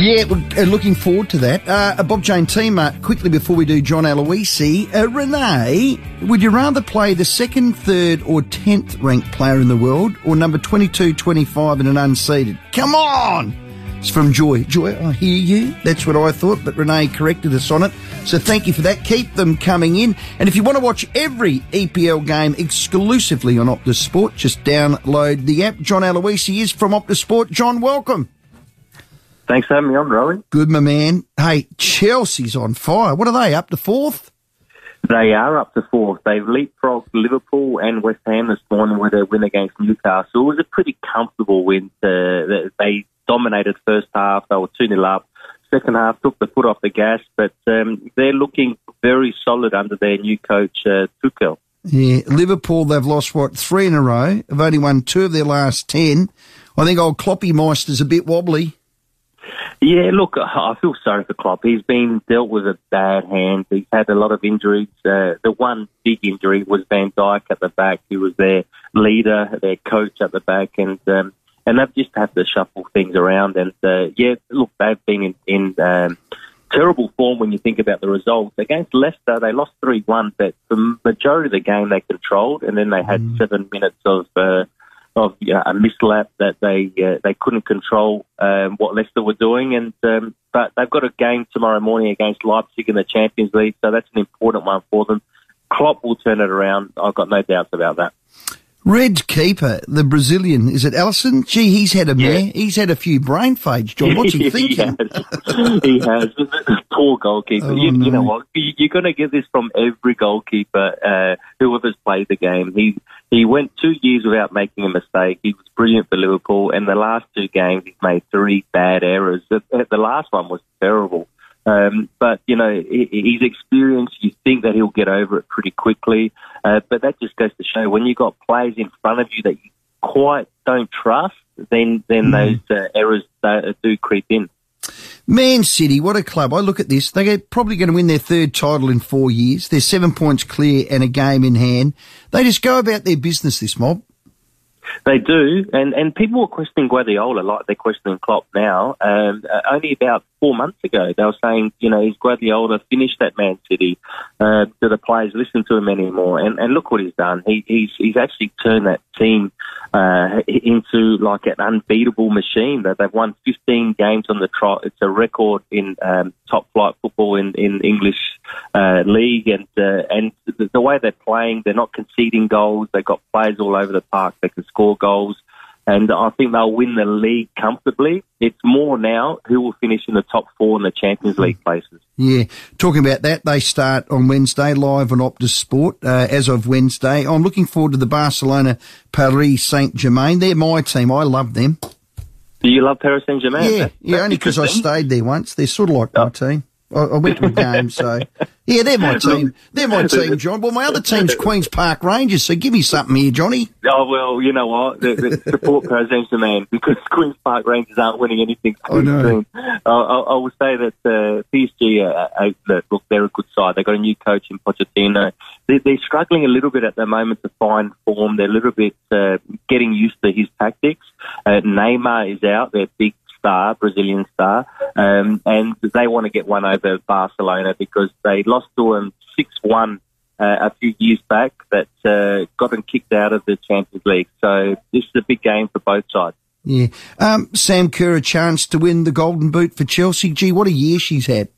Yeah, uh, looking forward to that. Uh, Bob Jane team, uh, quickly before we do John Aloisi, uh, Renee, would you rather play the second, third, or tenth ranked player in the world, or number 22, 25 in an unseeded? Come on! It's from Joy. Joy, I hear you. That's what I thought, but Renee corrected us on it. So thank you for that. Keep them coming in. And if you want to watch every EPL game exclusively on Optus Sport, just download the app. John Aloisi is from Optus Sport. John, welcome. Thanks for having me on, Rowan. Good, my man. Hey, Chelsea's on fire. What are they, up to fourth? They are up to fourth. They've leapfrogged Liverpool and West Ham this morning with a win against Newcastle. It was a pretty comfortable win. To, they dominated first half. They were 2 0 up. Second half took the foot off the gas, but um, they're looking very solid under their new coach, uh, Tuchel. Yeah, Liverpool, they've lost, what, three in a row? They've only won two of their last ten. I think old Kloppy Meister's a bit wobbly. Yeah, look, I feel sorry for Klopp. He's been dealt with a bad hand. He's had a lot of injuries. Uh, the one big injury was Van Dijk at the back, who was their leader, their coach at the back, and um, and they've just had to shuffle things around. And uh, yeah, look, they've been in, in um, terrible form when you think about the results. Against Leicester, they lost 3 1, but the majority of the game they controlled, and then they had mm. seven minutes of. Uh, of you a mislap that they uh, they couldn't control um, what Leicester were doing, and um, but they've got a game tomorrow morning against Leipzig in the Champions League, so that's an important one for them. Klopp will turn it around. I've got no doubts about that. Red keeper, the Brazilian, is it Alisson? Gee, he's had a yeah. mare. He's had a few brain fades, John. What's he thinking? he has. he has. Poor goalkeeper. Oh, you, no. you, know what? You're going to get this from every goalkeeper, uh, whoever's played the game. He he went two years without making a mistake. He was brilliant for Liverpool, and the last two games he's made three bad errors. The, the last one was terrible. Um, but you know, his experience, you think that he'll get over it pretty quickly. Uh, but that just goes to show when you've got players in front of you that you quite don't trust, then then mm. those uh, errors uh, do creep in. Man City, what a club. I look at this. They're probably going to win their third title in four years. They're seven points clear and a game in hand. They just go about their business, this mob. They do, and and people were questioning Guardiola like they're questioning Klopp now. Um, uh, only about four months ago, they were saying, you know, is Guardiola finished that Man City? Uh, do the players listen to him anymore? And and look what he's done. He, he's he's actually turned that team uh, into like an unbeatable machine. That they've won 15 games on the trot. It's a record in um, top flight football in in English uh, league, and uh, and the, way they're playing, they're not conceding goals. They've got players all over the park that can score goals and I think they'll win the league comfortably. It's more now who will finish in the top four in the Champions League places. Yeah, talking about that, they start on Wednesday live on Optus Sport uh, as of Wednesday. I'm looking forward to the Barcelona Paris Saint Germain. They're my team. I love them. Do you love Paris Saint Germain? Yeah, that's, yeah, only because I stayed there once. They're sort of like oh. my team. I, I went to a game, so yeah, they're my team. They're my team, John. Well, my other team's Queens Park Rangers, so give me something here, Johnny. Oh well, you know what? The, the support Paris the man because Queens Park Rangers aren't winning anything. I know. I, I, I will say that uh, PSG, uh, uh, look, they're a good side. They've got a new coach in Pochettino. They, they're struggling a little bit at the moment to find form. They're a little bit uh, getting used to his tactics. Uh, Neymar is out, their big star, Brazilian star, um, and they want to get one over Barcelona because they lost to them 6-1 uh, a few years back that uh, got them kicked out of the Champions League. So this is a big game for both sides. Yeah. Um, Sam Kerr a chance to win the Golden Boot for Chelsea. Gee, what a year she's had.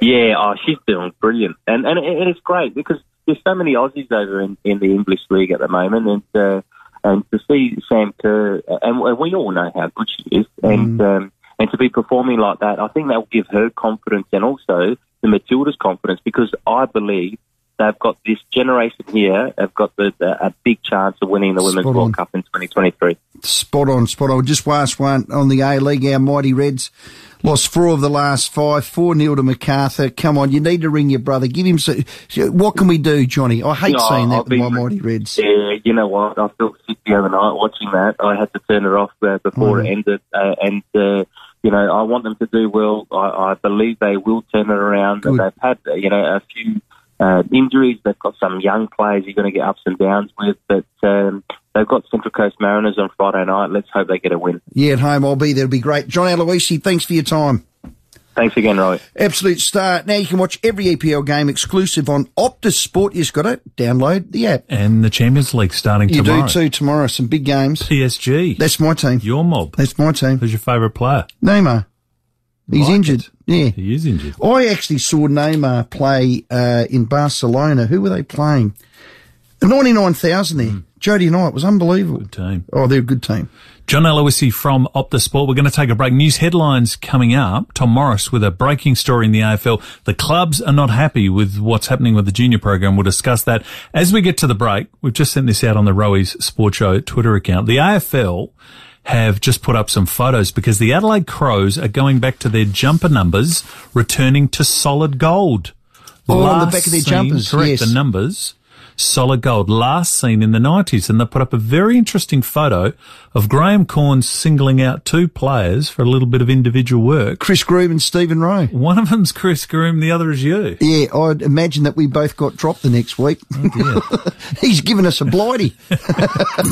Yeah, oh, she's doing brilliant. And, and, and it's great because there's so many Aussies over in, in the English League at the moment. And, uh, and to see Sam Kerr, and, and we all know how good she is, and mm. um, and to be performing like that, I think that will give her confidence and also the Matilda's confidence because I believe they've got this generation here have got the, the, a big chance of winning the Women's World Cup in 2023. Spot on, spot on. Just last one on the A League, our mighty Reds Lost four of the last five, 4 nil to Macarthur. Come on, you need to ring your brother. Give him some. What can we do, Johnny? I hate no, saying that with my mighty Reds. Yeah, you know what? I felt sick the other night watching that. I had to turn it off uh, before mm. it ended. Uh, and, uh, you know, I want them to do well. I, I believe they will turn it around. Good. They've had, you know, a few uh, injuries. They've got some young players you're going to get ups and downs with, but um, they've got Central Coast Mariners on Friday night. Let's hope they get a win. Yeah, at home I'll be there. It'll be great. John Aloisi, thanks for your time. Thanks again, Roy. Absolute start. Now you can watch every EPL game exclusive on Optus Sport. You've got to download the app. And the Champions League starting You tomorrow. do too tomorrow. Some big games. PSG. That's my team. your mob. That's my team. Who's your favourite player? Neymar. He's Like injured. Yeah. He is injured. I actually saw Neymar play uh, in Barcelona. Who were they playing? 99,000 there. Jody and I. It was unbelievable. Good team. Oh, they're a good team. John Aloisi from Optus Sport. We're going to take a break. News headlines coming up. Tom Morris with a breaking story in the AFL. The clubs are not happy with what's happening with the junior program. We'll discuss that as we get to the break. We've just sent this out on the Rowies Sport Show Twitter account. The AFL have just put up some photos because the Adelaide Crows are going back to their jumper numbers, returning to solid gold. Oh, on the back of their seen- jumpers, Correct. yes. The numbers solid gold last seen in the 90s and they put up a very interesting photo of Graham Cornes singling out two players for a little bit of individual work. Chris Groom and Stephen Rowe. One of them's Chris Groom, the other is you. Yeah, I'd imagine that we both got dropped the next week. Oh. He's given us a blighty.